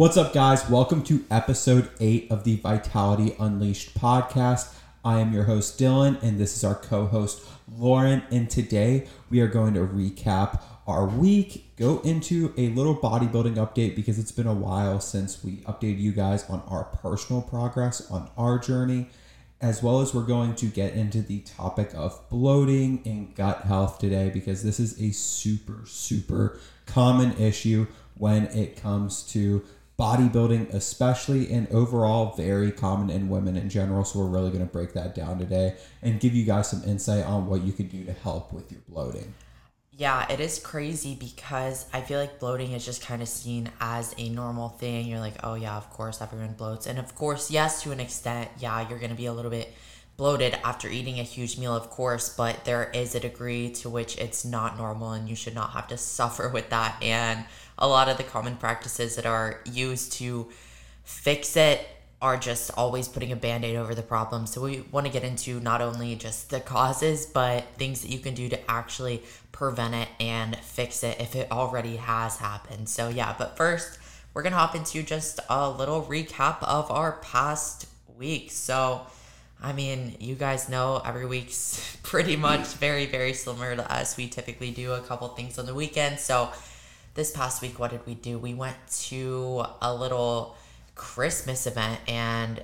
What's up, guys? Welcome to episode eight of the Vitality Unleashed podcast. I am your host, Dilan, and this is our co host, Lauren. And today we are going to recap our week, go into a little bodybuilding update because it's been a while since we updated you guys on our personal progress on our journey, as well as we're going to get into the topic of bloating and gut health today because this is a super, super common issue when it comes to bodybuilding, especially, and overall very common in women in general. So, we're really going to break that down today and give you guys some insight on what you could do to help with your bloating. Yeah, it is crazy because I feel like bloating is just kind of seen as a normal thing. You're like, oh, yeah, of course, everyone bloats. And of course, yes, to an extent, yeah, you're going to be a little bit bloated after eating a huge meal, of course, but there is a degree to which it's not normal and you should not have to suffer with that. And a lot of the common practices that are used to fix it are just always putting a band aid over the problem. So, we want to get into not only just the causes, but things that you can do to actually prevent it and fix it if it already has happened. So, yeah, but first, we're going to hop into just a little recap of our past week. So, I mean, you guys know every week's pretty much very, very similar to us. We typically do a couple things on the weekend. So, this past week, what did we do? We went to a little Christmas event, and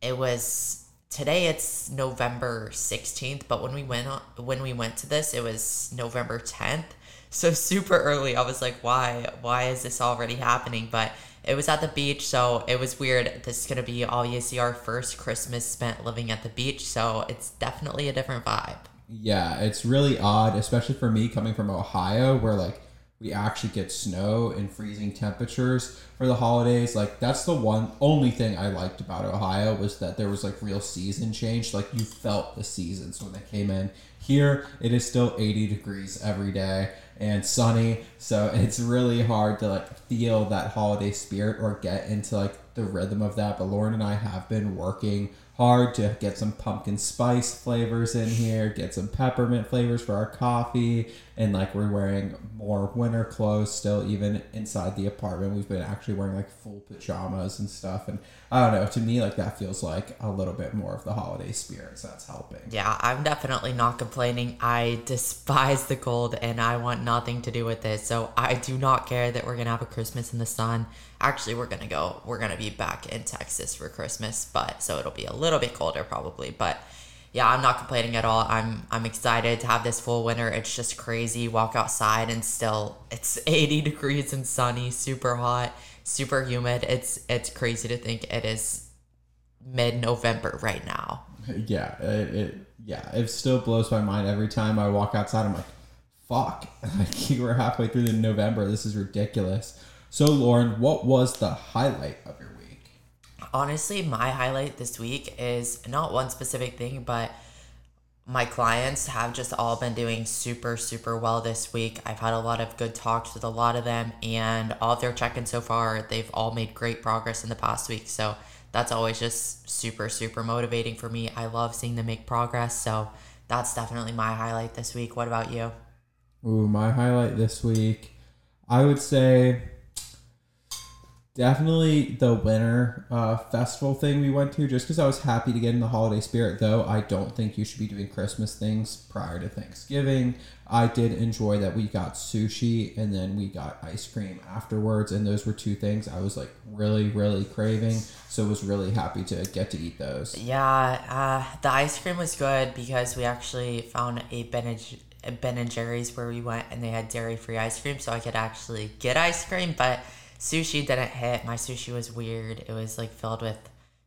it was today. It's November sixteenth, but when we went when we went to this, it was November tenth. So super early. I was like, why? Why is this already happening? But it was at the beach, so it was weird. This is gonna be obviously our first Christmas spent living at the beach, so it's definitely a different vibe. Yeah, it's really odd, especially for me coming from Ohio, where like we actually get snow and freezing temperatures for the holidays. Like that's the one only thing I liked about Ohio was that there was like real season change. Like you felt the seasons when they came in. Here it is still 80 degrees every day and sunny, so it's really hard to like feel that holiday spirit or get into like the rhythm of that. But Lauren and I have been working hard to get some pumpkin spice flavors in here, get some peppermint flavors for our coffee, and like we're wearing more winter clothes still, even inside the apartment. We've been actually wearing like full pajamas and stuff, and I don't know. To me, like that feels like a little bit more of the holiday spirit, so that's helping. Yeah, I'm definitely not complaining. I despise the cold, and I want nothing to do with it. So I do not care that we're gonna have a Christmas in the sun actually we're gonna go we're gonna be back in texas for christmas but so it'll be a little bit colder probably but yeah i'm not complaining at all. I'm i'm excited to have this full winter. It's just crazy. Walk outside and still it's 80 degrees and sunny super hot super humid. It's it's crazy to think it is mid-november right now. Yeah it, it yeah it still blows my mind every time i walk outside. I'm like fuck. Like we're halfway through the november. This is ridiculous. So, Lauren, what was the highlight of your week? Honestly, my highlight this week is not one specific thing, but my clients have just all been doing super, super well this week. I've had a lot of good talks with a lot of them, and all of their check ins so far, they've all made great progress in the past week. So, that's always just super, super motivating for me. I love seeing them make progress. So, that's definitely my highlight this week. What about you? Ooh, my highlight this week, I would say definitely the winter uh, festival thing we went to just because i was happy to get in the holiday spirit though i don't think you should be doing christmas things prior to thanksgiving. I did enjoy that we got sushi and then we got ice cream afterwards and those were two things i was like really really craving. So was really happy to get to eat those. Yeah uh, the ice cream was good because we actually found a ben and, ben and jerry's where we went and they had dairy free ice cream so i could actually get ice cream but sushi didn't hit. My sushi was weird. It was like filled with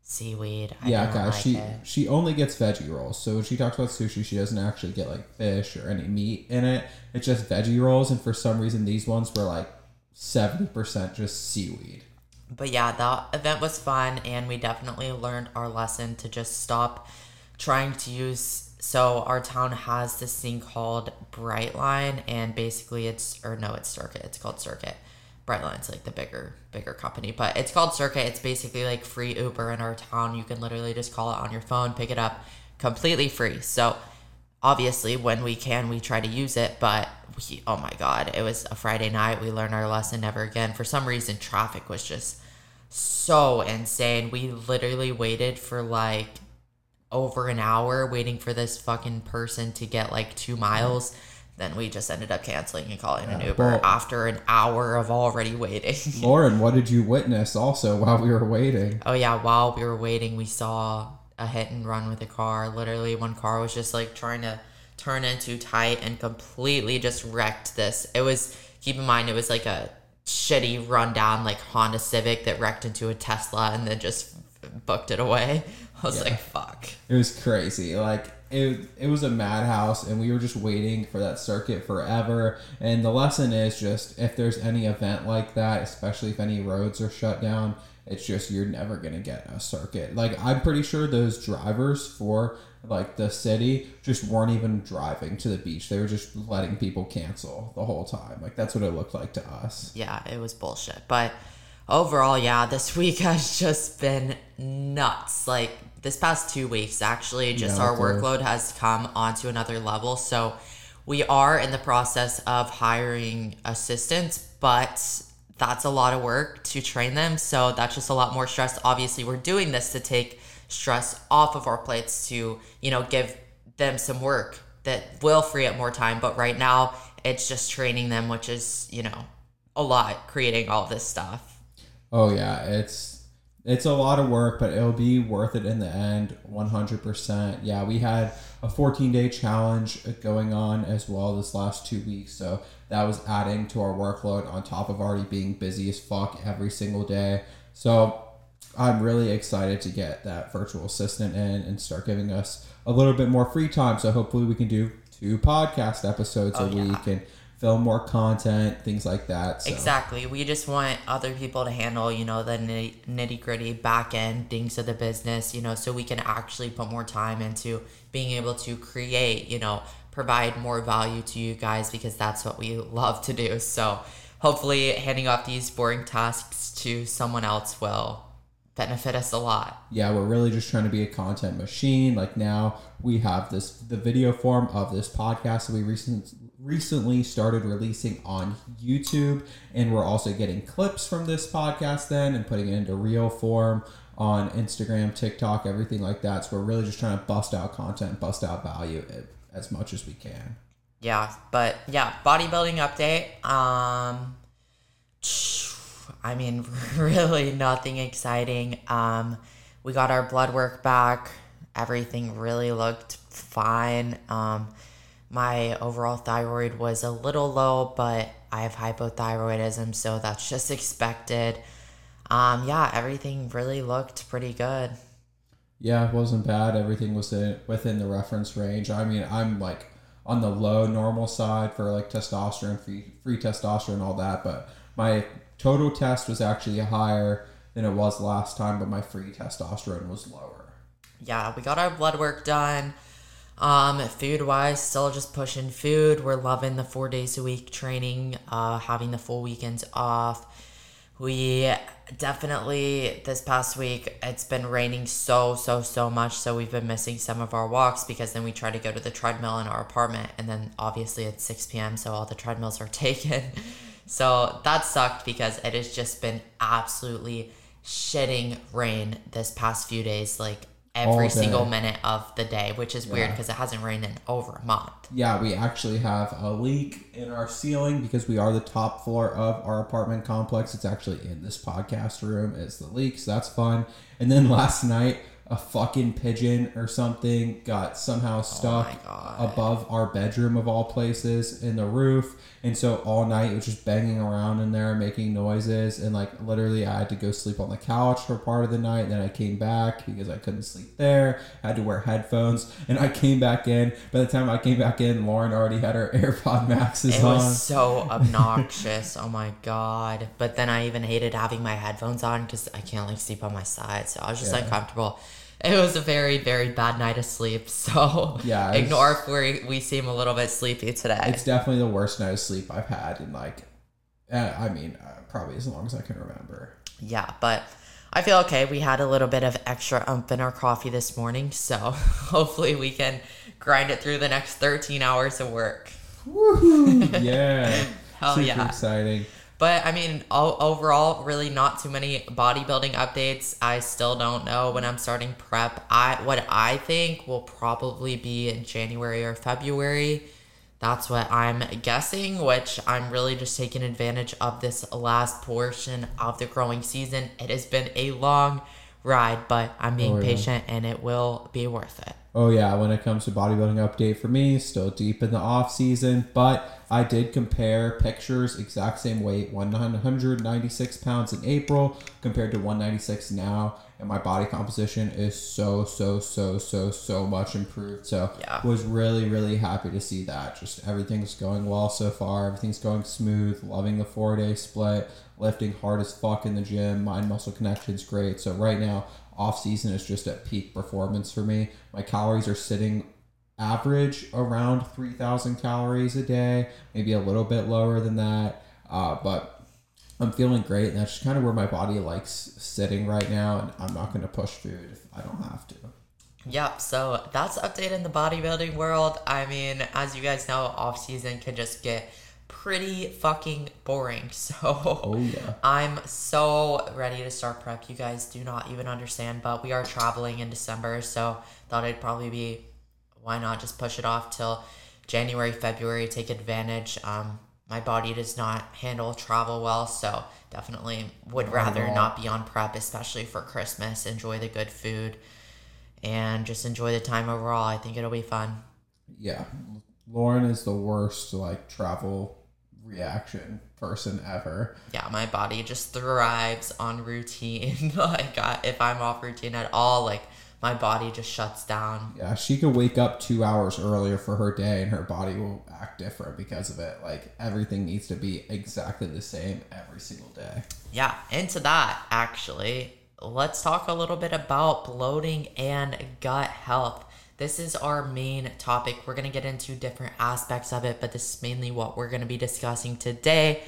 seaweed. I yeah, guys, like she it. she only gets veggie rolls. So when she talks about sushi, she doesn't actually get like fish or any meat in it. It's just veggie rolls, and for some reason, these ones were like seventy percent just seaweed. But yeah, the event was fun, and we definitely learned our lesson to just stop trying to use. So our town has this thing called Brightline, and basically it's or no, it's Circuit. It's called Circuit Brightline's like the bigger bigger company, but it's called Circuit. It's basically like free Uber in our town. You can literally just call it on your phone, pick it up, completely free. So obviously, when we can, we try to use it. But we, oh my god, it was a Friday night. We learned our lesson never again. For some reason, traffic was just so insane. We literally waited for like over an hour waiting for this fucking person to get like two miles. Then we just ended up canceling and calling an Uber well- after an hour of already waiting. Lauren, what did you witness also while we were waiting? oh yeah, while we were waiting, we saw a hit and run with a car. Literally, one car was just like trying to turn into tight and completely just wrecked this. It was keep in mind it was like a shitty rundown like Honda Civic that wrecked into a Tesla and then just booked it away. I was Yeah. like, fuck. It was crazy. Like it, it was a madhouse, and we were just waiting for that circuit forever. And the lesson is just if there's any event like that, especially if any roads are shut down, it's just you're never gonna get a circuit. Like I'm pretty sure those drivers for like the city just weren't even driving to the beach. They were just letting people cancel the whole time. Like that's what it looked like to us. yeah, it was bullshit. But overall, yeah, this week has just been nuts. Like this past two weeks, actually, just Yeah, our workload has come onto another level. So we are in the process of hiring assistants, but that's a lot of work to train them. So that's just a lot more stress. Obviously, we're doing this to take stress off of our plates to, you know, give them some work that will free up more time. But right now, it's just training them, which is, you know, a lot creating all this stuff. Oh yeah, it's it's a lot of work, but it'll be worth it in the end, one hundred percent. Yeah, we had a fourteen day challenge going on as well this last two weeks, so that was adding to our workload on top of already being busy as fuck every single day. So I'm really excited to get that virtual assistant in and start giving us a little bit more free time. So hopefully we can do two podcast episodes Oh, a yeah. week and film more content, things like that. So. Exactly. We just want other people to handle, you know, the nitty gritty back end things of the business, you know, so we can actually put more time into being able to create, you know, provide more value to you guys because that's what we love to do. So hopefully handing off these boring tasks to someone else will benefit us a lot. yeah, we're really just trying to be a content machine. Like now we have this the video form of this podcast that we recent, recently started releasing on YouTube, and we're also getting clips from this podcast then and putting it into reel form on Instagram, TikTok, everything like that. So we're really just trying to bust out content, bust out value as much as we can. Yeah, but yeah, bodybuilding update. Um I mean, really nothing exciting. Um we got our blood work back. Everything really looked fine. Um my overall thyroid was a little low, but I have hypothyroidism, so that's just expected. Um yeah, everything really looked pretty good. Yeah, it wasn't bad. Everything was within the reference range. I mean, I'm like on the low normal side for like testosterone, free free testosterone, all that. But my total test was actually higher than it was last time, but my free testosterone was lower. yeah, we got our blood work done. Um, food wise, still just pushing food. We're loving the four days a week training, uh, having the full weekends off. We definitely this past week it's been raining so so so much, so we've been missing some of our walks because then we try to go to the treadmill in our apartment, and then obviously it's six p.m. so all the treadmills are taken. So that sucked because it has just been absolutely shitting rain this past few days, like every single minute of the day, which is weird because it hasn't rained in over a month. Yeah, we actually have a leak in our ceiling because we are the top floor of our apartment complex. It's actually in this podcast room. Is the leak, so that's fun. And then last night, a fucking pigeon or something got somehow oh stuck my God. above our bedroom of all places in the roof. And so all night it was just banging around in there, making noises. And like literally, I had to go sleep on the couch for part of the night. And then I came back because I couldn't sleep there. I had to wear headphones. And I came back in. By the time I came back in, Lauren already had her AirPod Maxes It on. It was so obnoxious. oh my god! But then I even hated having my headphones on because I can't like sleep on my side, so I was just Yeah. uncomfortable. It was a very very bad night of sleep. So Yeah, ignore if we we seem a little bit sleepy today. It's definitely the worst night of sleep I've had in like, uh, I mean, uh, probably as long as I can remember. Yeah, but I feel okay. We had a little bit of extra umph in our coffee this morning, so hopefully we can grind it through the next 13 hours of work. Woohoo! Yeah. Hell Super yeah. exciting. But I mean, o- overall, really not too many bodybuilding updates. I still don't know when I'm starting prep. I what I think will probably be in January or February. That's what I'm guessing, which I'm really just taking advantage of this last portion of the growing season. It has been a long ride, but I'm being Oh, yeah. patient and it will be worth it. Oh yeah, when it comes to bodybuilding update for me, still deep in the off season, but I did compare pictures, exact same weight, 196 pounds in April compared to 196 now, and my body composition is so so so so so much improved. So Yeah. was really really happy to see that. Just everything's going well so far. Everything's going smooth. Loving the four day split. Lifting hard as fuck in the gym. Mind muscle connection's great. So right now off season is just at peak performance for me. My calories are sitting average around 3000 calories a day, maybe a little bit lower than that. Uh, but I'm feeling great, and that's just kind of where my body likes sitting right now. And I'm not going to push food if I don't have to. Yep, so that's update in the bodybuilding world. I mean, as you guys know, off season can just get pretty fucking boring. So Oh yeah. I'm so ready to start prep. You guys do not even understand, but we are traveling in December, so thought it'd probably be why not just push it off till January, February, take advantage. Um my body does not handle travel well, so definitely would rather not be on prep, especially for Christmas. Enjoy the good food and just enjoy the time overall. I think it'll be fun. Yeah. Lauren is the worst like travel reaction person ever. yeah, my body just thrives on routine. like, I, if I'm off routine at all, like, my body just shuts down. Yeah, she could wake up two hours earlier for her day and her body will act different because of it. Like everything needs to be exactly the same every single day. Yeah, into that, actually, let's talk a little bit about bloating and gut health. This is our main topic. We're going to get into different aspects of it, but this is mainly what we're going to be discussing today.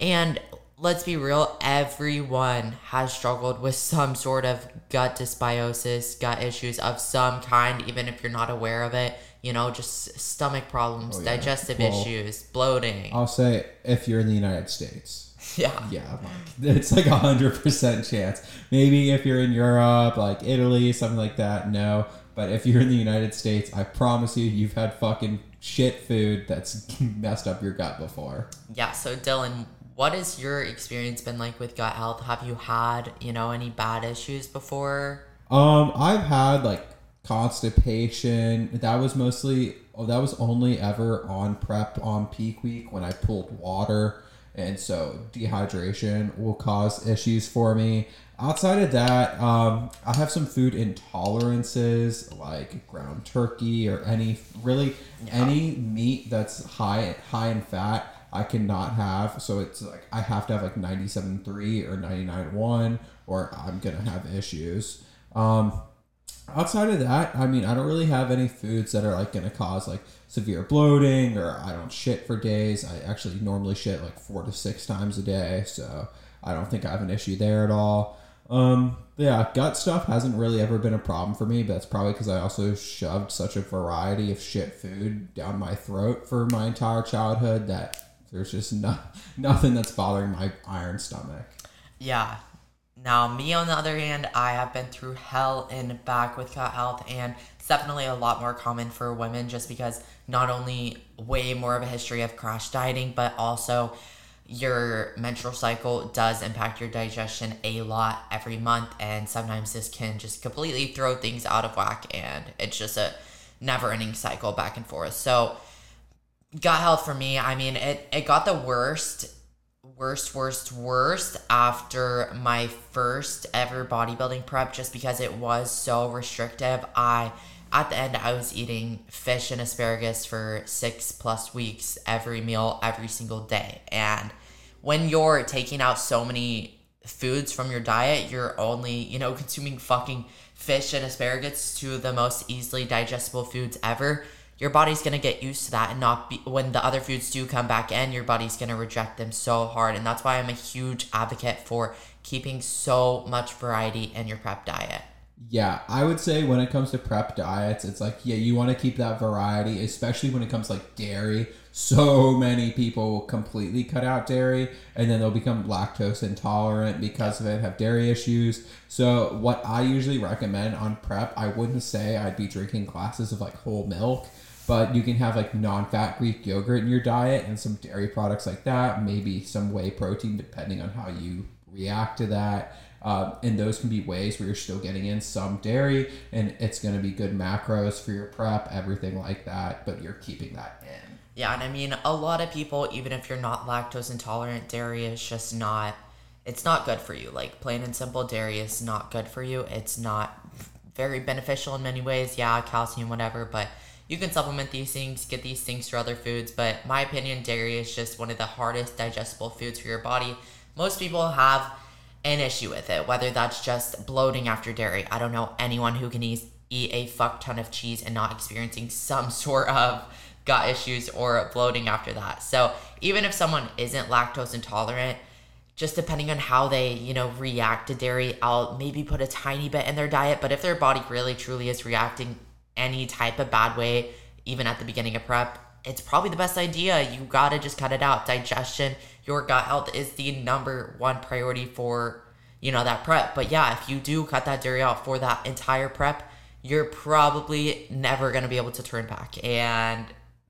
And let's be real, everyone has struggled with some sort of gut dysbiosis, gut issues of some kind, even if you're not aware of it. You know, just stomach problems, Oh, yeah. digestive Well, issues, bloating. I'll say if you're in the United States. yeah. Yeah, like it's like a hundred percent chance. Maybe if you're in Europe, like Italy, something like that, no. But if you're in the United States, I promise you, you've had fucking shit food that's messed up your gut before. Yeah, so Dilan, what has your experience been like with gut health? Have you had, you know, any bad issues before? Um, I've had like constipation. That was mostly, oh, that was only ever on prep on peak week when I pulled water. And so dehydration will cause issues for me. Outside of that, um, I have some food intolerances like ground turkey or any really any meat that's high high in fat. I cannot have. So it's like I have to have like 97.3 or 99.1 or I'm going to have issues. Um, outside of that, I mean, I don't really have any foods that are like going to cause like severe bloating or I don't shit for days. I actually normally shit like four to six times a day. So I don't think I have an issue there at all. Um, yeah, gut stuff hasn't really ever been a problem for me, but that's probably because I also shoved such a variety of shit food down my throat for my entire childhood that there's just no, nothing that's bothering my iron stomach. Yeah. Now, me on the other hand, I have been through hell and back with gut health, and it's definitely a lot more common for women just because not only way more of a history of crash dieting, but also your menstrual cycle does impact your digestion a lot every month, and sometimes this can just completely throw things out of whack, and it's just a never ending cycle back and forth. So, gut health for me, I mean, it, it got the worst worst, worst, worst after my first ever bodybuilding prep just because it was so restrictive. I, at the end, I was eating fish and asparagus for six plus weeks, every meal, every single day. And when you're taking out so many foods from your diet, you're only, you know, consuming fucking fish and asparagus, two of the most easily digestible foods ever your body's gonna get used to that and not be when the other foods do come back in your body's gonna reject them so hard and that's why i'm a huge advocate for keeping so much variety in your prep diet Yeah, I would say when it comes to prep diets, it's like, yeah, you want to keep that variety, especially when it comes like dairy. So many people completely cut out dairy and then they'll become lactose intolerant because of it, have dairy issues. So, what I usually recommend on prep, I wouldn't say I'd be drinking glasses of like whole milk, but you can have like non fat Greek yogurt in your diet and some dairy products like that, maybe some whey protein, depending on how you react to that. Uh, and those can be ways where you're still getting in some dairy and it's going to be good macros for your prep, everything like that, but you're keeping that in. Yeah, and I mean, a lot of people, even if you're not lactose intolerant, dairy is just not, it's not good for you. Like, plain and simple, dairy is not good for you. It's not very beneficial in many ways. Yeah, calcium, whatever, but you can supplement these things, get these things through other foods. But my opinion, dairy is just one of the hardest digestible foods for your body. Most people have an issue with it, whether that's just bloating after dairy. I don't know anyone who can eat, eat a fuck ton of cheese and not experiencing some sort of gut issues or bloating after that. So even if someone isn't lactose intolerant, just depending on how they, you know, react to dairy, I'll maybe put a tiny bit in their diet. But if their body really truly is reacting any type of bad way, even at the beginning of prep, it's probably the best idea. You gotta just cut it out. Digestion, your gut health is the number one priority for, you know, that prep. But yeah, if you do cut that dairy out for that entire prep, you're probably never gonna be able to turn back. And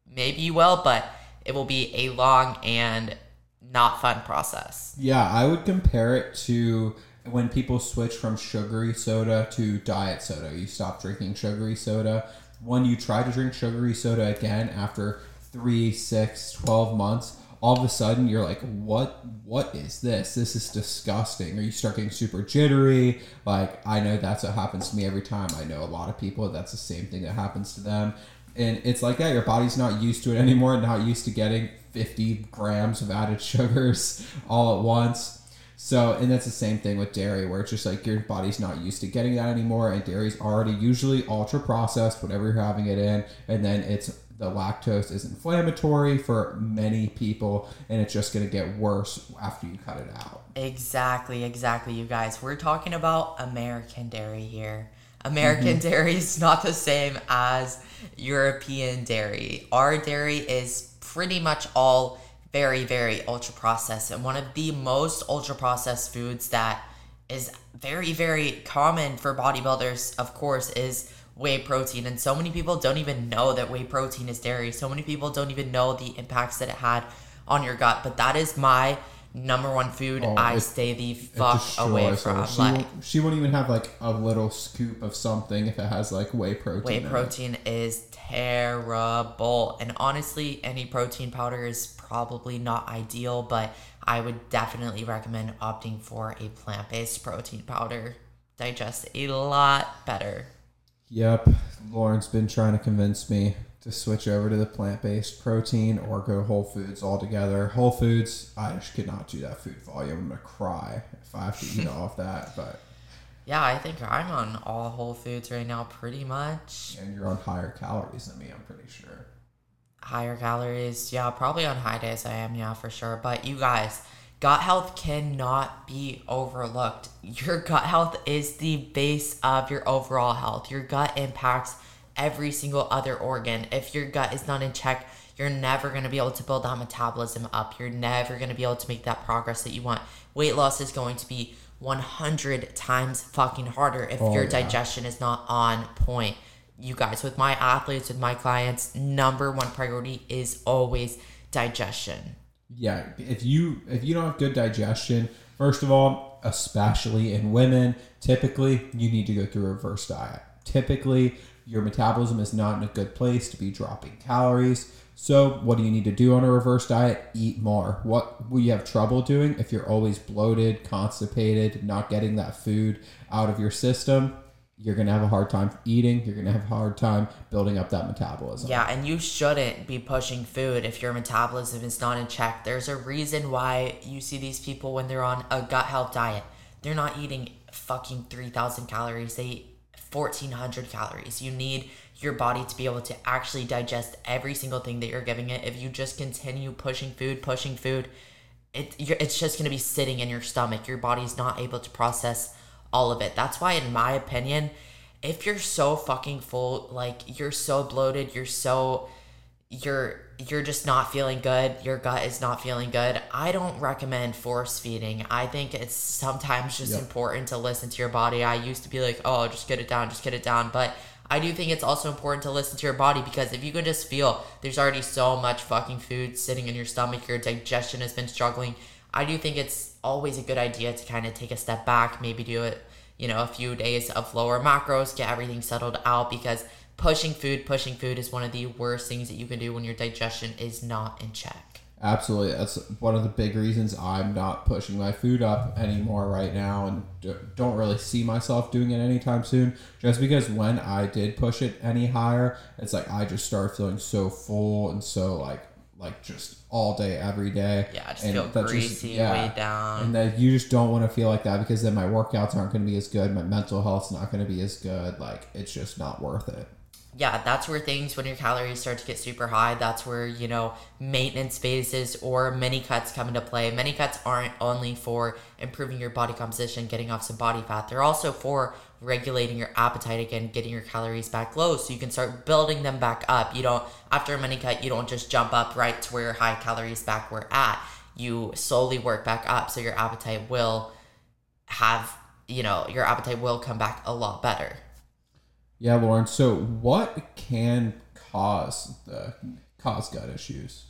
maybe you will, but it will be a long and not fun process. Yeah, I would compare it to when people switch from sugary soda to diet soda. You stop drinking sugary soda. When you try to drink sugary soda again after three, six, 12 months, all of a sudden you're like, what what is this? This is disgusting. Or you start getting super jittery. Like I know that's what happens to me every time. I know a lot of people that's the same thing that happens to them and it's like that your body's not used to it anymore not used to getting 50 grams of added sugars all at once so and that's the same thing with dairy where it's just like your body's not used to getting that anymore and dairy's already usually ultra processed whatever you're having it in and then it's the lactose is inflammatory for many people and it's just going to get worse after you cut it out exactly exactly you guys we're talking about american dairy here American mm-hmm. dairy is not the same as European dairy. Our dairy is pretty much all very, very ultra processed. And one of the most ultra processed foods that is very, very common for bodybuilders, of course, is whey protein. And so many people don't even know that whey protein is dairy. So many people don't even know the impacts that it had on your gut. But that is my number one food oh, I it, stay the fuck away from. She, like won't, she won't even have like a little scoop of something if it has like whey protein. Whey protein is terrible, and honestly, any protein powder is probably not ideal, but I would definitely recommend opting for a plant based protein powder. Digests a lot better. Yep, Lauren's been trying to convince me to switch over to the plant based protein or go Whole Foods altogether. Whole Foods, I just could not do that food volume. I'm gonna cry if I have to eat off that. But yeah, I think I'm on all Whole Foods right now, pretty much. And you're on higher calories than me, I'm pretty sure. Higher calories, yeah, probably on high days I am, yeah, for sure. But you guys, gut health cannot be overlooked. Your gut health is the base of your overall health. Your gut impacts every single other organ. If your gut is not in check, you're never going to be able to build that metabolism up. You're never going to be able to make that progress that you want. Weight loss is going to be 100 times fucking harder if oh, your yeah. digestion is not on point. You guys, with my athletes, with my clients, number one priority is always digestion. Yeah, if you if you don't have good digestion, first of all, especially in women, typically you need to go through a reverse diet. Typically, your metabolism is not in a good place to be dropping calories. So, what do you need to do on a reverse diet? Eat more. What will you have trouble doing if you're always bloated, constipated, not getting that food out of your system? You're going to have a hard time eating. You're going to have a hard time building up that metabolism. Yeah, and you shouldn't be pushing food if your metabolism is not in check. There's a reason why you see these people when they're on a gut health diet. They're not eating fucking 3,000 calories. They 1400 calories. You need your body to be able to actually digest every single thing that you're giving it. If you just continue pushing food, pushing food, it it's just going to be sitting in your stomach. Your body's not able to process all of it. That's why, in my opinion, if you're so fucking full, like you're so bloated, you're so you're you're just not feeling good, your gut is not feeling good. I don't recommend force feeding. I think it's sometimes just Yep. important to listen to your body. I used to be like, "Oh, just get it down, just get it down," but I do think it's also important to listen to your body because if you can just feel there's already so much fucking food sitting in your stomach, your digestion has been struggling. I do think it's always a good idea to kind of take a step back, maybe do it, you know, a few days of lower macros, get everything settled out because pushing food, pushing food is one of the worst things that you can do when your digestion is not in check. Absolutely. That's one of the big reasons I'm not pushing my food up anymore right now and don't really see myself doing it anytime soon. Just because when I did push it any higher, it's like I just started feeling so full and so like like just all day every day. Yeah, I just And feel greasy, weighed down. And that you just don't want to feel like that because then my workouts aren't going to be as good, my mental health's not going to be as good. Like it's just not worth it. Yeah, that's where things when your calories start to get super high, that's where, you know, maintenance phases or mini cuts come into play. Mini cuts aren't only for improving your body composition, getting off some body fat. They're also for regulating your appetite again, getting your calories back low so you can start building them back up. You don't after a mini cut, you don't just jump up right to where your high calories back were at. You slowly work back up so your appetite will have, you know, your appetite will come back a lot better. Yeah, Lauren. So what can cause the cause gut issues?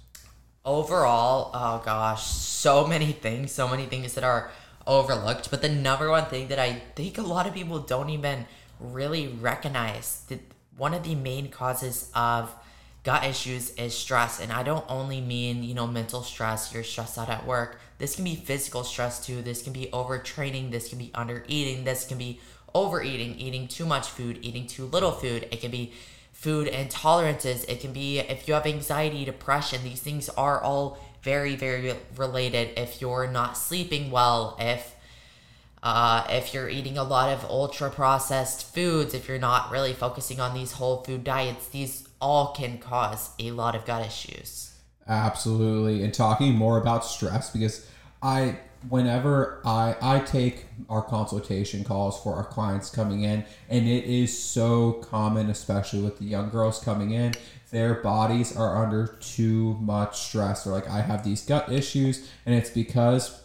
overall, oh gosh, so many things, so many things that are overlooked. But the number one thing that I think a lot of people don't even really recognize that one of the main causes of gut issues is stress. And I don't only mean, you know, mental stress, you're stressed out at work. This can be physical stress too. This can be overtraining. This can be under eating. This can be overeating, eating too much food, eating too little food. It can be food intolerances. It can be if you have anxiety, depression. These things are all very, very related. If you're not sleeping well, if uh, if you're eating a lot of ultra processed foods, if you're not really focusing on these whole food diets, these all can cause a lot of gut issues. Absolutely. And talking more about stress because I whenever I I take our consultation calls for our clients coming in and it is so common especially with the young girls coming in their bodies are under too much stress. They're like I have these gut issues and it's because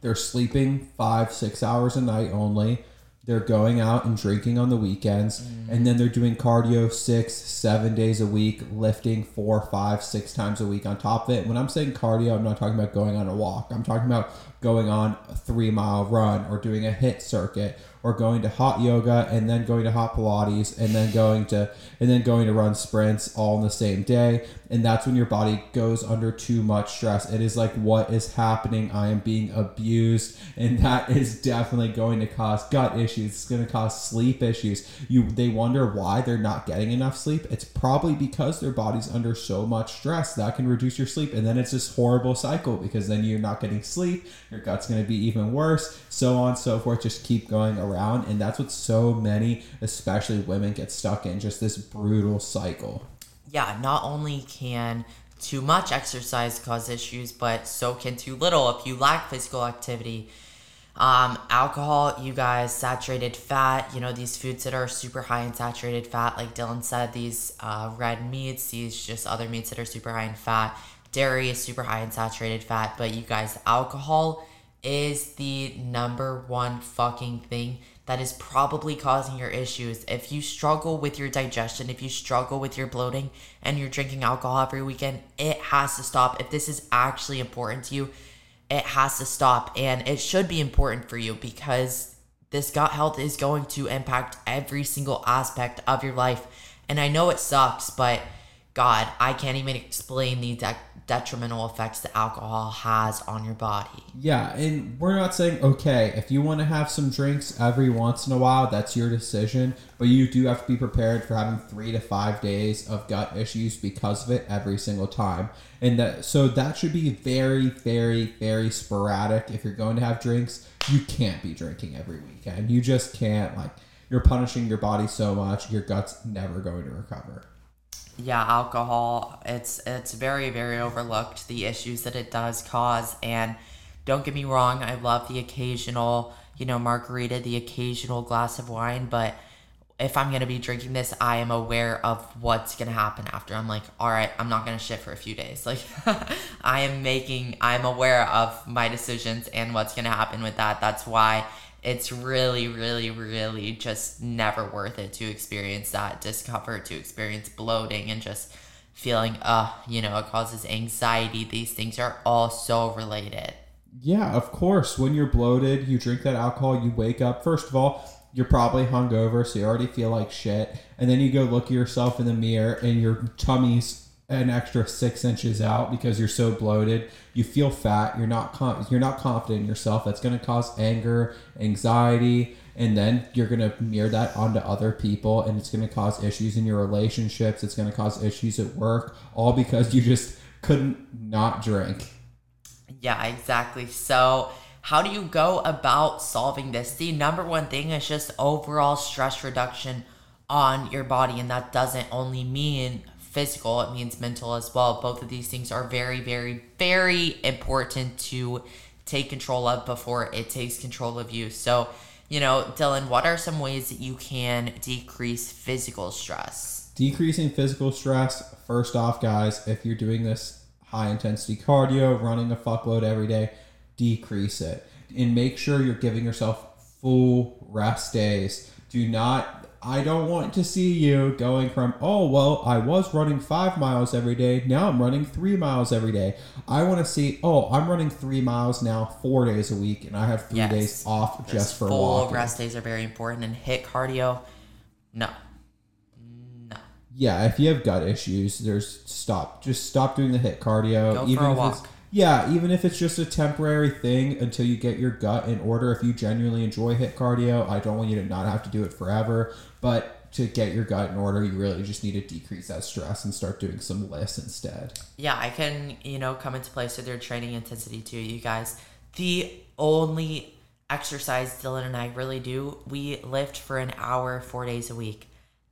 they're sleeping 5 6 hours a night only. They're going out and drinking on the weekends, and then they're doing cardio six, seven days a week, lifting four, five, six times a week on top of it. When I'm saying cardio, I'm not talking about going on a walk. I'm talking about going on a three mile run or doing a HIIT circuit or going to hot yoga and then going to hot Pilates and then going to and then going to run sprints all in the same day. And that's when your body goes under too much stress. It is like what is happening? I am being abused, and that is definitely going to cause gut issues. It's going to cause sleep issues. You they wonder why they're not getting enough sleep. It's probably because their body's under so much stress that can reduce your sleep, and then it's this horrible cycle because then you're not getting sleep. Your gut's going to be even worse, so on so forth. Just keep going around, and that's what so many, especially women, get stuck in. Just this brutal cycle. yeah, not only can too much exercise cause issues, but so can too little if you lack physical activity. Um, alcohol, you guys, saturated fat, you know, these foods that are super high in saturated fat, like Dilan said, these uh, red meats, these just other meats that are super high in fat. Dairy is super high in saturated fat, but you guys, alcohol is the number one fucking thing that is probably causing your issues. If you struggle with your digestion, if you struggle with your bloating and you're drinking alcohol every weekend, it has to stop. If this is actually important to you, it has to stop. And it should be important for you because this gut health is going to impact every single aspect of your life. And I know it sucks, but God, I can't even explain the de- detrimental effects that alcohol has on your body. Yeah, and we're not saying okay, if you want to have some drinks every once in a while, that's your decision, but you do have to be prepared for having 3 to 5 days of gut issues because of it every single time. And that so that should be very very very sporadic if you're going to have drinks. You can't be drinking every weekend. You just can't like you're punishing your body so much, your gut's never going to recover. Yeah alcohol it's it's very very overlooked the issues that it does cause and don't get me wrong i love the occasional you know, margarita, the occasional glass of wine, but if I'm gonna be drinking this, I am aware of what's gonna happen after. I'm like, all right, I'm not gonna shit for a few days. Like, I am making, I'm aware of my decisions and what's gonna happen with that. That's why it's really, really, really just never worth it to experience that discomfort, to experience bloating and just feeling, uh, you know, it causes anxiety. These things are all so related. Yeah, of course. When you're bloated, you drink that alcohol, you wake up. First of all, you're probably hungover, so you already feel like shit. And then you go look at yourself in the mirror, and your tummy's an extra six inches out because you're so bloated. You feel fat. You're not con- you're not confident in yourself. That's going to cause anger, anxiety, and then you're going to mirror that onto other people, and it's going to cause issues in your relationships. It's going to cause issues at work, all because you just couldn't not drink. Yeah, exactly. So how do you go about solving this? The number one thing is just overall stress reduction on your body, and that doesn't only mean physical, it means mental as well. Both of these things are very, very, very important to take control of before it takes control of you. So, you know, Dilan, what are some ways that you can decrease physical stress? Decreasing physical stress, first off, guys, if you're doing this high intensity cardio, running a fuckload every day, decrease it and make sure you're giving yourself full rest days. Do not I don't want to see you going from, oh, well, I was running five miles every day. Now I'm running three miles every day. I want to see, oh, I'm running three miles now, four days a week, and I have three yes. days off just for full walking. rest days are very important. And HIIT cardio, no. No. Yeah, if you have gut issues, there's stop. Just stop doing the HIIT cardio. Go even for a walk yeah, even if it's just a temporary thing until you get your gut in order. If you genuinely enjoy HIIT cardio, I don't want you to not have to do it forever. But to get your gut in order, you really just need to decrease that stress and start doing some lifts instead. Yeah, I can, you know, come into place with your training intensity too, you guys. The only exercise Dilan and I really do, we lift for an hour, four days a week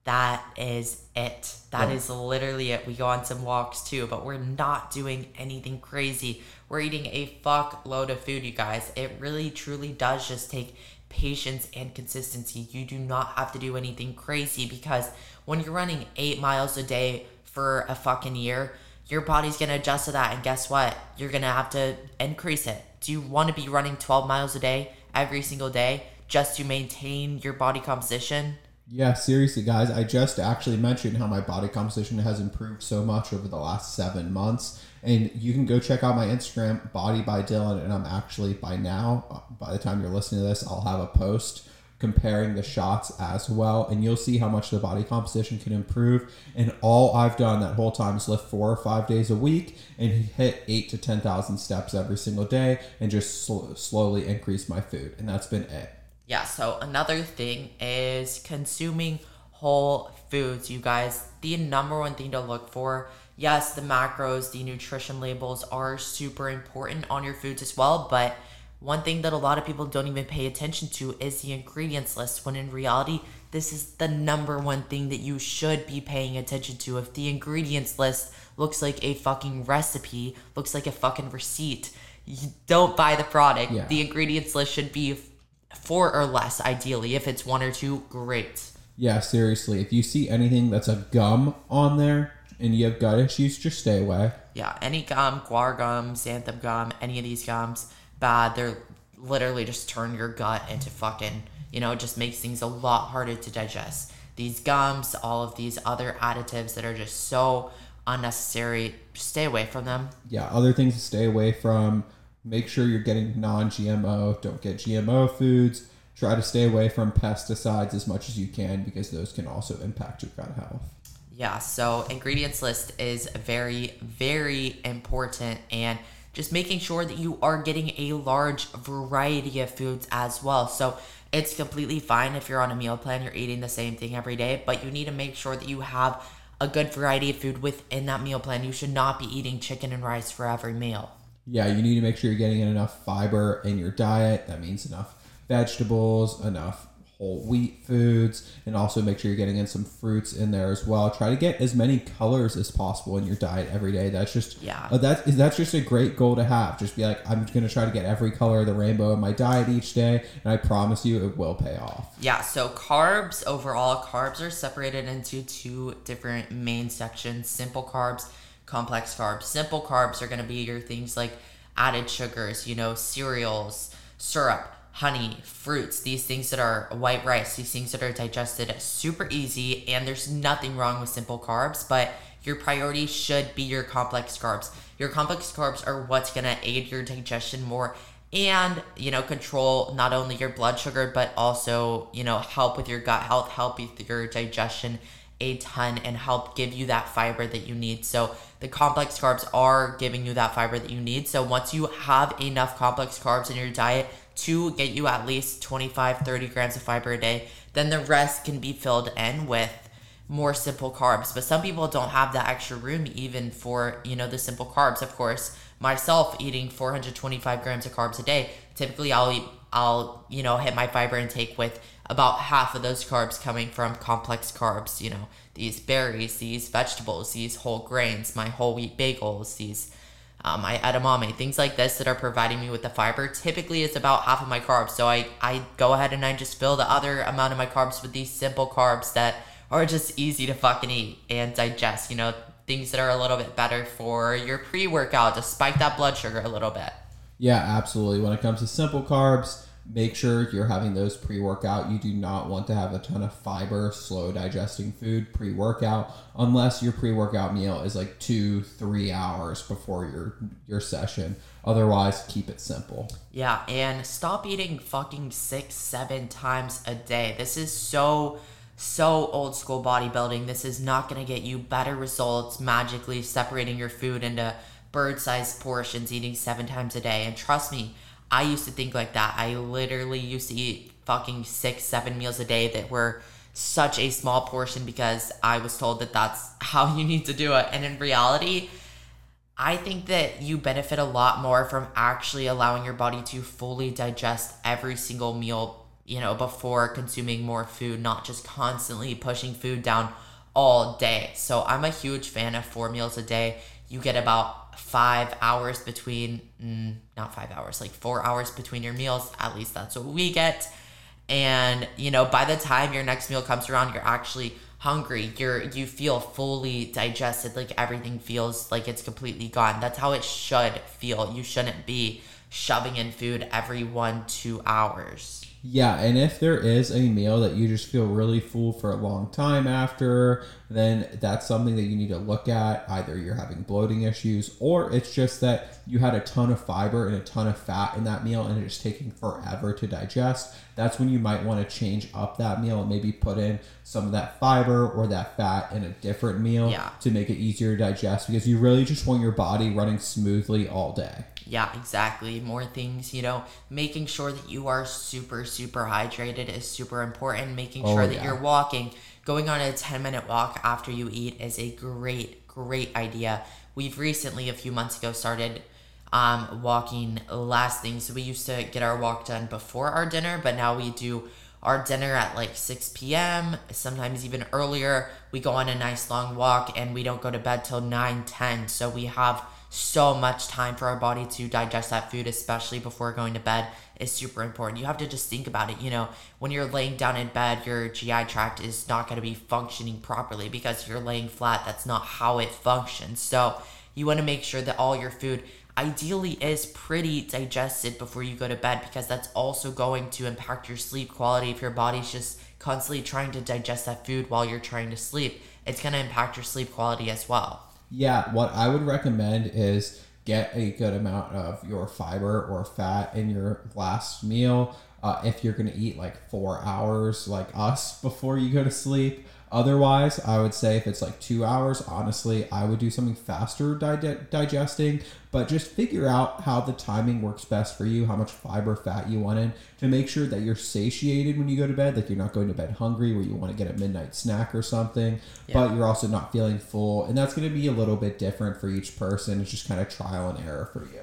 that is it. That yeah. is literally it. We go on some walks too, but we're not doing anything crazy. We're eating a fuck load of food, you guys. It really truly does just take patience and consistency. You do not have to do anything crazy because when you're running eight miles a day for a fucking year, your body's gonna adjust to that. And guess what? You're gonna have to increase it. Do you wanna be running 12 miles a day every single day just to maintain your body composition? Yeah, seriously, guys. I just actually mentioned how my body composition has improved so much over the last seven months. And you can go check out my Instagram, Body by Dilan. And I'm actually, by now, by the time you're listening to this, I'll have a post comparing the shots as well. And you'll see how much the body composition can improve. And all I've done that whole time is lift four or five days a week and hit eight to 10,000 steps every single day and just sl- slowly increase my food. And that's been it yeah, so another thing is consuming whole foods, you guys. The number one thing to look for, yes, the macros, the nutrition labels are super important on your foods as well, but one thing that a lot of people don't even pay attention to is the ingredients list, when in reality, this is the number one thing that you should be paying attention to. If the ingredients list looks like a fucking recipe, looks like a fucking receipt, you don't buy the product. Yeah. The ingredients list should be four or less, ideally. If it's one or two, great. Yeah, seriously. If you see anything that's a gum on there and you have gut issues, just stay away. Yeah, any gum, guar gum, xanthan gum, any of these gums, bad. They're literally just turn your gut into fucking, you know, it just makes things a lot harder to digest. These gums, all of these other additives that are just so unnecessary, stay away from them. Yeah, other things to stay away from Make sure you're getting non GMO. Don't get GMO foods. Try to stay away from pesticides as much as you can because those can also impact your gut health. Yeah, so ingredients list is very, very important and just making sure that you are getting a large variety of foods as well. So it's completely fine if you're on a meal plan, you're eating the same thing every day, but you need to make sure that you have a good variety of food within that meal plan. You should not be eating chicken and rice for every meal yeah, you need to make sure you're getting enough fiber in your diet. That means enough vegetables, enough whole wheat foods and also make sure you're getting in some fruits in there as well. Try to get as many colors as possible in your diet every day. That's just Yeah. uh, that that's just a great goal to have. Just be like, I'm going to try to get every color of the rainbow in my diet each day, and I promise you, it will pay off. Yeah, so carbs overall, carbs are separated into two different main sections simple carbs, complex carbs. Simple carbs are going to be your things like added sugars, you know, cereals, syrup, honey, fruits, these things that are white rice, these things that are digested super easy, and there's nothing wrong with simple carbs, but your priority should be your complex carbs. Your complex carbs are what's going to aid your digestion more and you know control not only your blood sugar but also you know help with your gut health help with your digestion a ton and help give you that fiber that you need. So the complex carbs are giving you that fiber that you need. So once you have enough complex carbs in your diet to get you at least 25 30 grams of fiber a day then the rest can be filled in with more simple carbs. But some people don't have that extra room even for you know the simple carbs. Of course myself eating 425 grams of carbs a day typically i'll eat i'll you know hit my fiber intake with about half of those carbs coming from complex carbs you know these berries these vegetables these whole grains my whole wheat bagels these um, my edamame things like this that are providing me with the fiber. Typically is about half of my carbs. So i i go ahead and i just fill the other amount of my carbs with these simple carbs that are just easy to fucking eat and digest you know things that are a little bit better for your pre-workout to spike that blood sugar a little bit. Yeah, absolutely. When it comes to simple carbs, make sure you're having those pre workout. You do not want to have a ton of fiber, slow digesting food pre workout, unless your pre workout meal is like two, three hours before your your session. Otherwise, keep it simple. Yeah, and stop eating fucking six, seven times a day. This is so, so old school bodybuilding. This is not gonna get you better results magically separating your food into bird sized portions, eating seven times a day. And trust me, I used to think like that. I literally used to eat fucking six, seven meals a day that were such a small portion because I was told that that's how you need to do it. And in reality, I think that you benefit a lot more from actually allowing your body to fully digest every single meal, you know, before consuming more food, not just constantly pushing food down all day. So I'm a huge fan of four meals a day. You get about five hours between, mm, not five hours, like four hours between your meals. At least that's what we get. And, you know, by the time your next meal comes around, you're actually hungry. You're you feel fully digested, like everything feels like it's completely gone. That's how it should feel. You shouldn't be shoving in food every one, two hours. Yeah, and if there is a meal that you just feel really full for a long time after, then that's something that you need to look at. Either you're having bloating issues, or it's just that you had a ton of fiber and a ton of fat in that meal and it's taking forever to digest. That's when you might want to change up that meal and maybe put in some of that fiber or that fat in a different meal Yeah. to make it easier to digest because you really just want your body running smoothly all day. Yeah, exactly. More things, you know, making sure that you are super, super hydrated is super important. Making Oh, sure that yeah. you're walking, going on a 10 minute walk after you eat is a great, great idea. We've recently, a few months ago, started um, walking last thing. So we used to get our walk done before our dinner, but now we do our dinner at like 6 p.m., sometimes even earlier. We go on a nice long walk and we don't go to bed till 9, 10. So we have so much time for our body to digest that food, especially before going to bed, is super important. You have to just think about it. You know, when you're laying down in bed, your GI tract is not going to be functioning properly because you're laying flat. That's not how it functions. So you want to make sure that all your food ideally is pretty digested before you go to bed because that's also going to impact your sleep quality if your body's just constantly trying to digest that food while you're trying to sleep it's going to impact your sleep quality as well Yeah, what I would recommend is get a good amount of your fiber or fat in your last meal. Uh, if you're going to eat like four hours, like us, before you go to sleep. Otherwise, I would say if it's like two hours, honestly, I would do something faster di- digesting, but just figure out how the timing works best for you, how much fiber, fat you want in to make sure that you're satiated when you go to bed. Like you're not going to bed hungry where you want to get a midnight snack or something, but you're also not feeling full. And that's going to be a little bit different for each person. It's just kind of trial and error for you.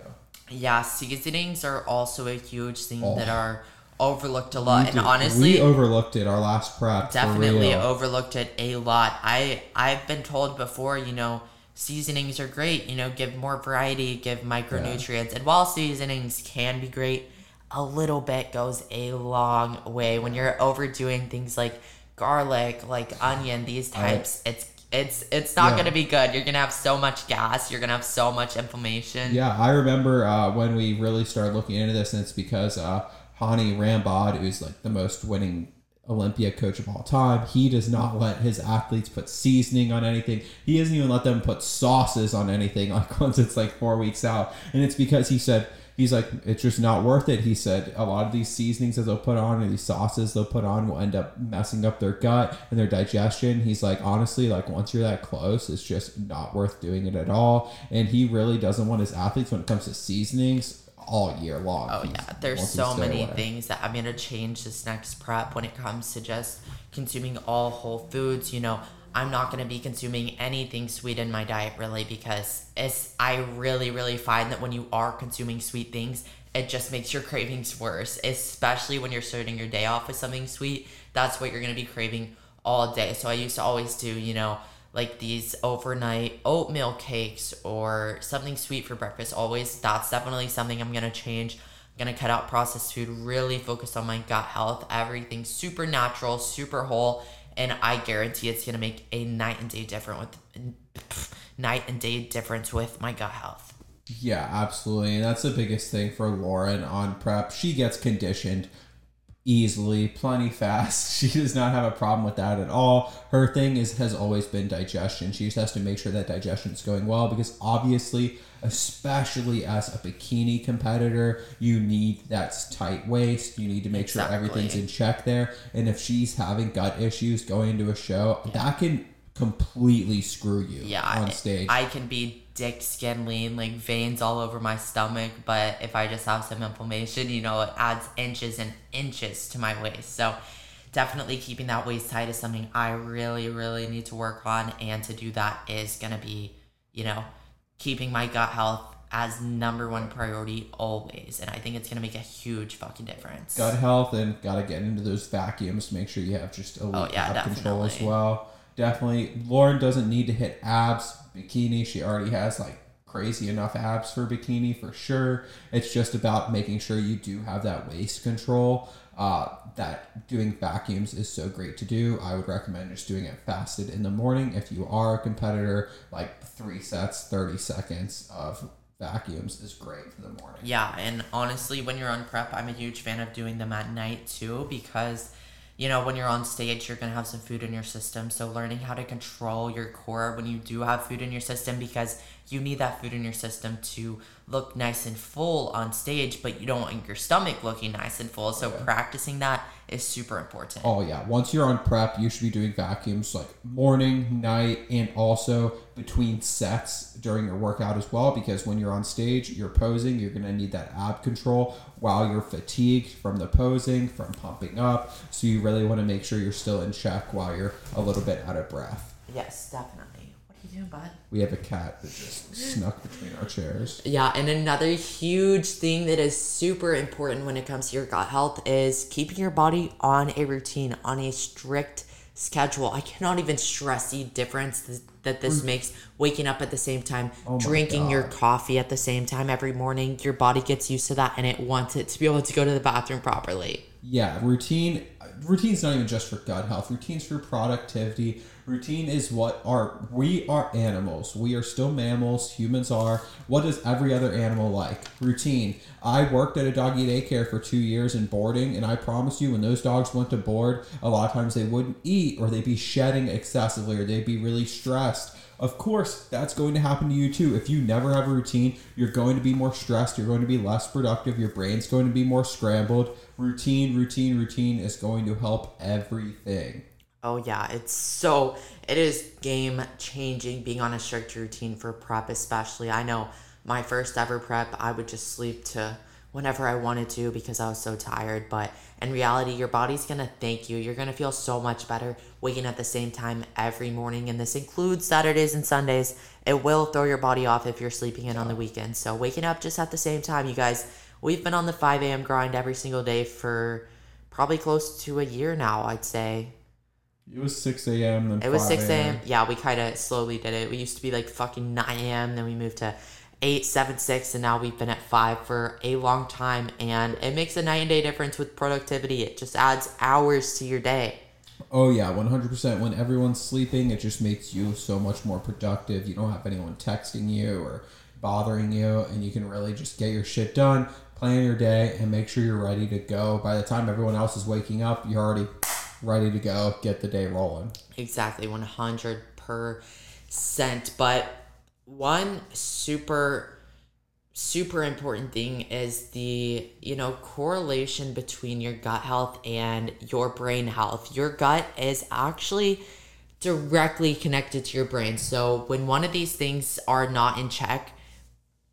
Yeah, seasonings are also a huge thing Oh. that are overlooked a lot. We and did- honestly, we overlooked it our last prep. definitely overlooked it a lot. I I've been told before, you know, seasonings are great. You know, give more variety, give micronutrients, and while seasonings can be great, a little bit goes a long way. When you're overdoing things like garlic, like onion, these types, it's it's it's not Yeah. gonna be good. You're gonna have so much gas. You're gonna have so much inflammation. Yeah, I remember uh, when we really started looking into this, and it's because uh, Hany Rambod, who's like the most winning Olympia coach of all time, he does not let his athletes put seasoning on anything. He doesn't even let them put sauces on anything, like once it's like four weeks out. And it's because he said he's like it's just not worth it. He said a lot of these seasonings that they'll put on or these sauces they'll put on will end up messing up their gut and their digestion. He's like honestly, like once you're that close, it's just not worth doing it at all. And he really doesn't want his athletes when it comes to seasonings all year long. Oh yeah, there's wants them to so many away. things that I'm gonna change this next prep when it comes to just consuming all whole foods. You know, I'm not gonna be consuming anything sweet in my diet really because it's I really really find that when you are consuming sweet things, it just makes your cravings worse. Especially when you're starting your day off with something sweet, that's what you're gonna be craving all day. So I used to always do, you know, like these overnight oatmeal cakes or something sweet for breakfast. Always, that's definitely something I'm gonna change. I'm gonna cut out processed food, really focus on my gut health, everything super natural, super whole, and I guarantee it's gonna make a night and day difference with night and day difference with my gut health. Yeah, absolutely. And that's the biggest thing for Lauren on prep. She gets conditioned easily, plenty fast. She does not have a problem with that at all. Her thing is has always been digestion. She just has to make sure that digestion is going well because obviously, especially as a bikini competitor, you need that tight waist. You need to make sure everything's in check there. And if she's having gut issues going into a show, that can completely screw you Yeah, on stage. I can be dick skin lean, like veins all over my stomach, but if I just have some inflammation, you know, it adds inches and inches to my waist. So definitely keeping that waist tight is something I really, really need to work on. And to do that is gonna be, you know, keeping my gut health as number one priority always. And I think it's gonna make a huge fucking difference. gut health and got to get into those vacuums. to Make sure you have just elite Oh, yeah, ab control as well. Definitely, Lauren doesn't need to hit abs bikini. She already has like crazy enough abs for bikini for sure. It's just about making sure you do have that waist control. Uh, that doing vacuums is so great to do. I would recommend just doing it fasted in the morning if you are a competitor. Like three sets, thirty seconds of vacuums is great for the morning. Yeah, and honestly, when you're on prep, I'm a huge fan of doing them at night too because, you know, when you're on stage, you're gonna have some food in your system. So learning how to control your core when you do have food in your system because you need that food in your system to look nice and full on stage, but you don't want your stomach looking nice and full. So oh, practicing that is super important. Oh yeah, once you're on prep, you should be doing vacuums like morning, night, and also between sets during your workout as well. Because when you're on stage, you're posing, you're gonna need that ab control while you're fatigued from the posing, from pumping up. So you really want to make sure you're still in check while you're a little bit out of breath. Yes, definitely. What are you doing, bud? We have a cat that just snuck between our chairs. Yeah, and another huge thing that is super important when it comes to your gut health is keeping your body on a routine, on a strict schedule. I cannot even stress the difference th- that this makes waking up at the same time. Oh drinking your coffee at the same time every morning. Your body gets used to that and it wants it to be able to go to the bathroom properly. yeah routine uh, routine's not even just for gut health routine's for productivity routine is what are we are animals we are still mammals humans are what does every other animal like routine i worked at a doggy daycare for two years in boarding and i promise you when those dogs went to board a lot of times they wouldn't eat or they'd be shedding excessively or they'd be really stressed of course, that's going to happen to you too. If you never have a routine, you're going to be more stressed, you're going to be less productive, your brain's going to be more scrambled. Routine, routine, routine is going to help everything. Oh yeah, it's so it is game changing being on a strict routine for prep especially. I know my first ever prep, I would just sleep to whenever I wanted to because I was so tired, but in reality your body's going to thank you. You're going to feel so much better waking at the same time every morning and this includes Saturdays and Sundays. It will throw your body off if you're sleeping in on the weekend. So waking up just at the same time, you guys, we've been on the 5 a.m. grind every single day for probably close to a year now, I'd say. It was 6 a.m. Then It was 6 a.m. Yeah, we kind of slowly did it. We used to be like fucking 9 a.m., then we moved to 8, 7, 6, and now we've been at 5 for a long time. And it makes a night and day difference with productivity. It just adds hours to your day. Oh yeah, 100%. When everyone's sleeping, it just makes you so much more productive. You don't have anyone texting you or bothering you, and you can really just get your shit done, plan your day, and make sure you're ready to go. By the time everyone else is waking up, you're already ready to go, get the day rolling. Exactly, 100%. But one super super important thing is the you know correlation between your gut health and your brain health. Your gut is actually directly connected to your brain. So when one of these things are not in check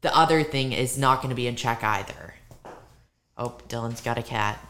the other thing is not going to be in check either. Oh Dilan's got a cat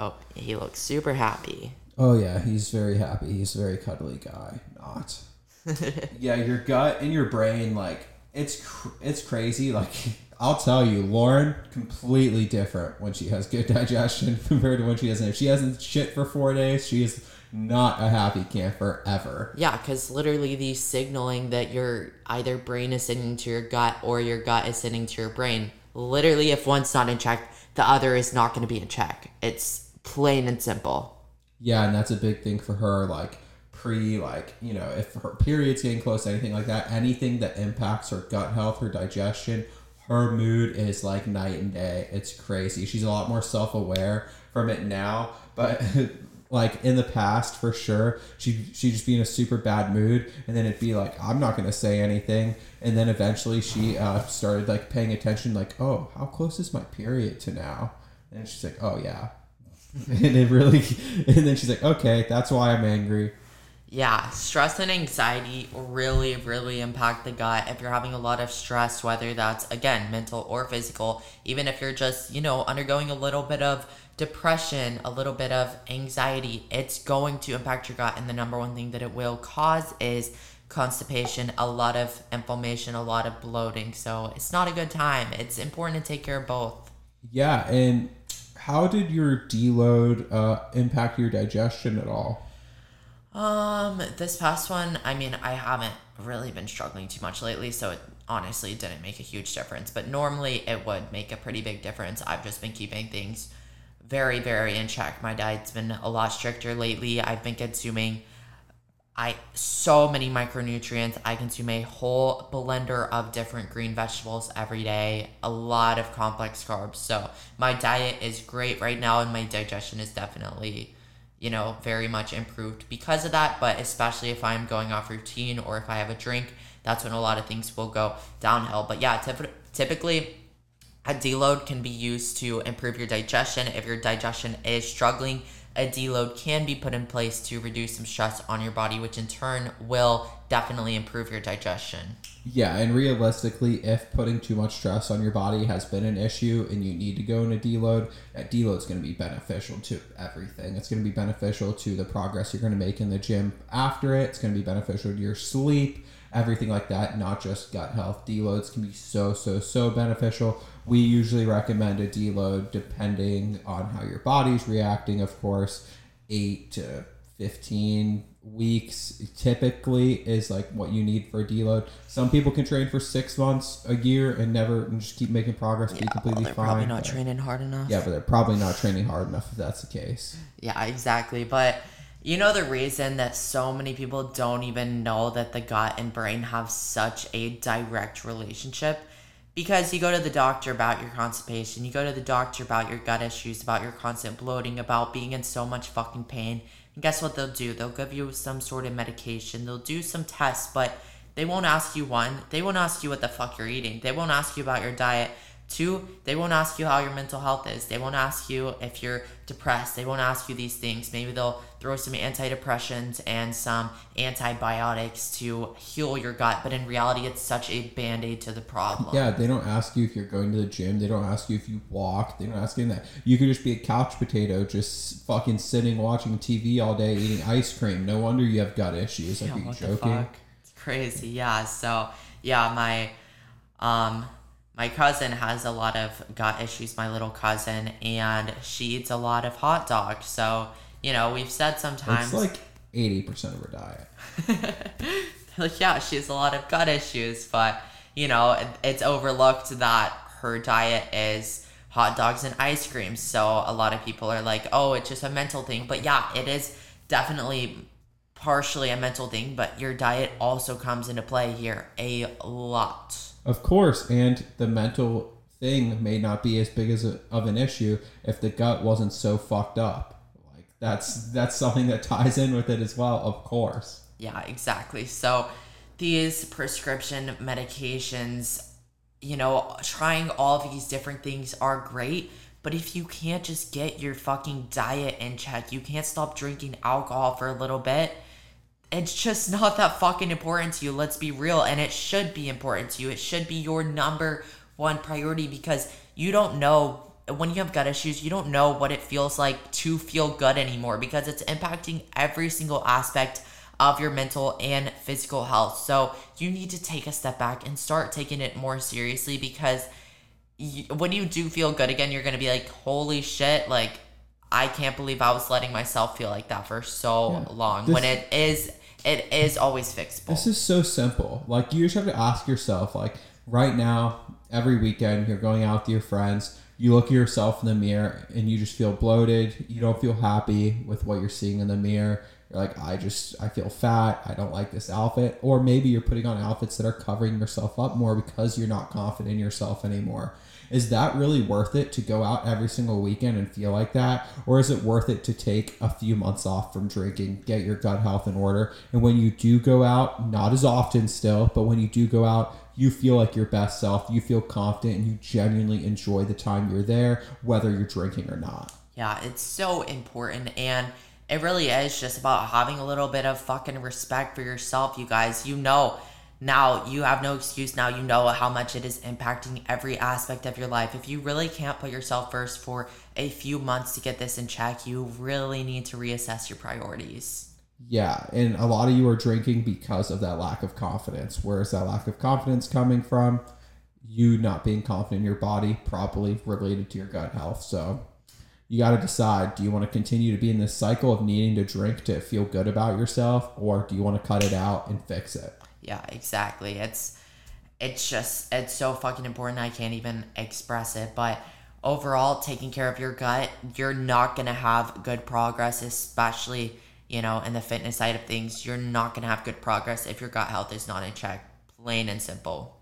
oh he looks super happy Oh yeah, he's very happy. He's a very cuddly guy. Not. yeah, your gut and your brain, like it's cr- it's crazy. Like I'll tell you, Lauren, completely different when she has good digestion compared to when she doesn't. If she hasn't shit for four days, she is not a happy camper ever. Yeah, because literally the signaling that your either brain is sending to your gut or your gut is sending to your brain. Literally, if one's not in check, the other is not going to be in check. It's plain and simple. Yeah, and that's a big thing for her. Like pre, like you know, if her period's getting close, anything like that, anything that impacts her gut health, her digestion, her mood is like night and day. It's crazy. She's a lot more self aware from it now, but. like in the past for sure she she'd just be in a super bad mood and then it'd be like i'm not to say anything and then eventually she uh, started like paying attention like oh how close is my period to now and she's like oh yeah and it really and then she's like okay that's why i'm angry Yeah, stress and anxiety really, really impact the gut. If you're having a lot of stress, whether that's again mental or physical, even if you're just, you know, undergoing a little bit of depression, a little bit of anxiety, it's going to impact your gut. And the number one thing that it will cause is constipation, a lot of inflammation, a lot of bloating. So it's not a good time. It's important to take care of both. yeah and how did your deload uh, impact your digestion at all Um, this past one, I mean, I haven't really been struggling too much lately, so it honestly didn't make a huge difference. But normally it would make a pretty big difference. I've just been keeping things very, very in check. My diet's been a lot stricter lately. I've been consuming I so many micronutrients. I consume a whole blender of different green vegetables every day. A lot of complex carbs. So my diet is great right now, and my digestion is definitely, you know, very much improved because of that. But especially if I'm going off routine or if I have a drink, that's when a lot of things will go downhill. But yeah, typ- typically. A deload can be used to improve your digestion. If your digestion is struggling, a deload can be put in place to reduce some stress on your body, which in turn will definitely improve your digestion. Yeah, and realistically, if putting too much stress on your body has been an issue and you need to go in a deload, that deload is going to be beneficial to everything. It's going to be beneficial to the progress you're going to make in the gym after it. It's going to be beneficial to your sleep, everything like that, not just gut health. Deloads can be so, so, so beneficial. We usually recommend a deload depending on how your body's reacting, of course, 8 to 15 weeks typically is like what you need for a deload. Some people can train for six months, a year, and never and just keep making progress, be completely they're fine. probably not but- training hard enough. Yeah, but they're probably not training hard enough if that's the case. Yeah, exactly. But you know the reason that so many people don't even know that the gut and brain have such a direct relationship? Because you go to the doctor about your constipation, you go to the doctor about your gut issues, about your constant bloating, about being in so much fucking pain. And guess what they'll do? They'll give you some sort of medication, they'll do some tests, but they won't ask you one, they won't ask you what the fuck you're eating, they won't ask you about your diet. Two, they won't ask you how your mental health is. They won't ask you if you're depressed. They won't ask you these things. Maybe they'll throw some antidepressants and some antibiotics to heal your gut. But in reality, it's such a band aid to the problem. Yeah, they don't ask you if you're going to the gym. They don't ask you if you walk. They don't ask you that. You could just be a couch potato, just fucking sitting watching TV all day, eating ice cream. No wonder you have gut issues. Like, Yeah, are you what the joking? fuck? It's crazy. Yeah. So yeah, my um my cousin has a lot of gut issues, my little cousin, and she eats a lot of hot dogs. So, you know, we've said sometimes It's like eighty percent of her diet. like, yeah, she has a lot of gut issues, but you know, it's overlooked that her diet is hot dogs and ice cream. So a lot of people are like, oh, it's just a mental thing. But yeah, it is definitely partially a mental thing, but your diet also comes into play here a lot. Of course, and the mental thing may not be as big as a, of an issue if the gut wasn't so fucked up. Like that's that's something that ties in with it as well. Of course. Yeah, exactly. So these prescription medications, you know, trying all these different things are great, but if you can't just get your fucking diet in check, you can't stop drinking alcohol for a little bit, it's just not that fucking important to you. Let's be real. And it should be important to you. It should be your number one priority because you don't know when you have gut issues, you don't know what it feels like to feel good anymore because it's impacting every single aspect of your mental and physical health. So you need to take a step back and start taking it more seriously because you, when you do feel good again, you're going to be like, holy shit, like, I can't believe I was letting myself feel like that for so Yeah. long This- when it is it is always fixable. This is so simple. Like you just have to ask yourself, like right now, every weekend you're going out with your friends, you look at yourself in the mirror and you just feel bloated. You don't feel happy with what you're seeing in the mirror. You're like, I just I feel fat. I don't like this outfit. Or maybe you're putting on outfits that are covering yourself up more because you're not confident in yourself anymore. Is that really worth it to go out every single weekend and feel like that? Or is it worth it to take a few months off from drinking, get your gut health in order? And when you do go out, not as often still, but when you do go out, you feel like your best self, you feel confident, and you genuinely enjoy the time you're there, whether you're drinking or not. Yeah, it's so important and it really is just about having a little bit of fucking respect for yourself, you guys. You know, now you have no excuse now. You know how much it is impacting every aspect of your life. If you really can't put yourself first for a few months to get this in check, you really need to reassess your priorities. Yeah, and a lot of you are drinking because of that lack of confidence. Where's that lack of confidence coming from? You not being confident in your body, properly related to your gut health. So you got to decide do you want to continue to be in this cycle of needing to drink to feel good about yourself, or do you want to cut it out and fix it? Yeah, exactly. It's it's just it's so fucking important. I can't even express it, but overall taking care of your gut, you're not going to have good progress especially, you know, in the fitness side of things. You're not going to have good progress if your gut health is not in check. Plain and simple.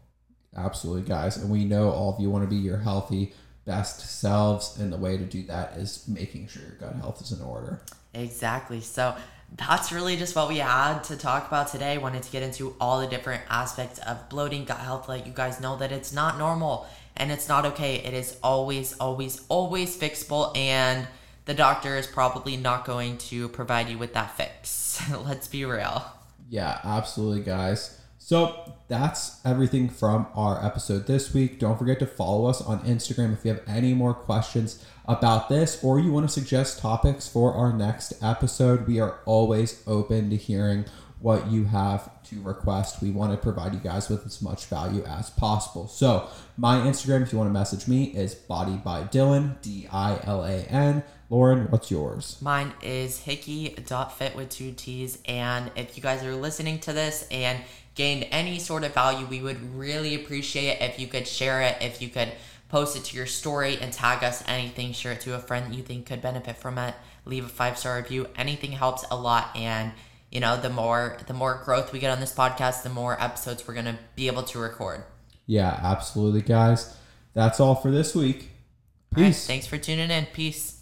Absolutely, guys. And we know all of you want to be your healthy, best selves, and the way to do that is making sure your gut health is in order. Exactly. So that's really just what we had to talk about today. Wanted to get into all the different aspects of bloating, gut health, let you guys know that it's not normal and it's not okay. It is always, always, always fixable, and the doctor is probably not going to provide you with that fix. Let's be real. Yeah, absolutely, guys. So that's everything from our episode this week. Don't forget to follow us on Instagram if you have any more questions about this or you want to suggest topics for our next episode. We are always open to hearing what you have to request. We want to provide you guys with as much value as possible. So, my Instagram, if you want to message me, is Body by Dilan, D I L A N. Lauren, what's yours? Mine is hickey.fit with two T's. And if you guys are listening to this and gained any sort of value, we would really appreciate it if you could share it, if you could post it to your story and tag us anything, share it to a friend that you think could benefit from it, leave a five star review. Anything helps a lot. And you know, the more the more growth we get on this podcast, the more episodes we're gonna be able to record. Yeah, absolutely, guys. That's all for this week. All right, Peace. thanks for tuning in. Peace.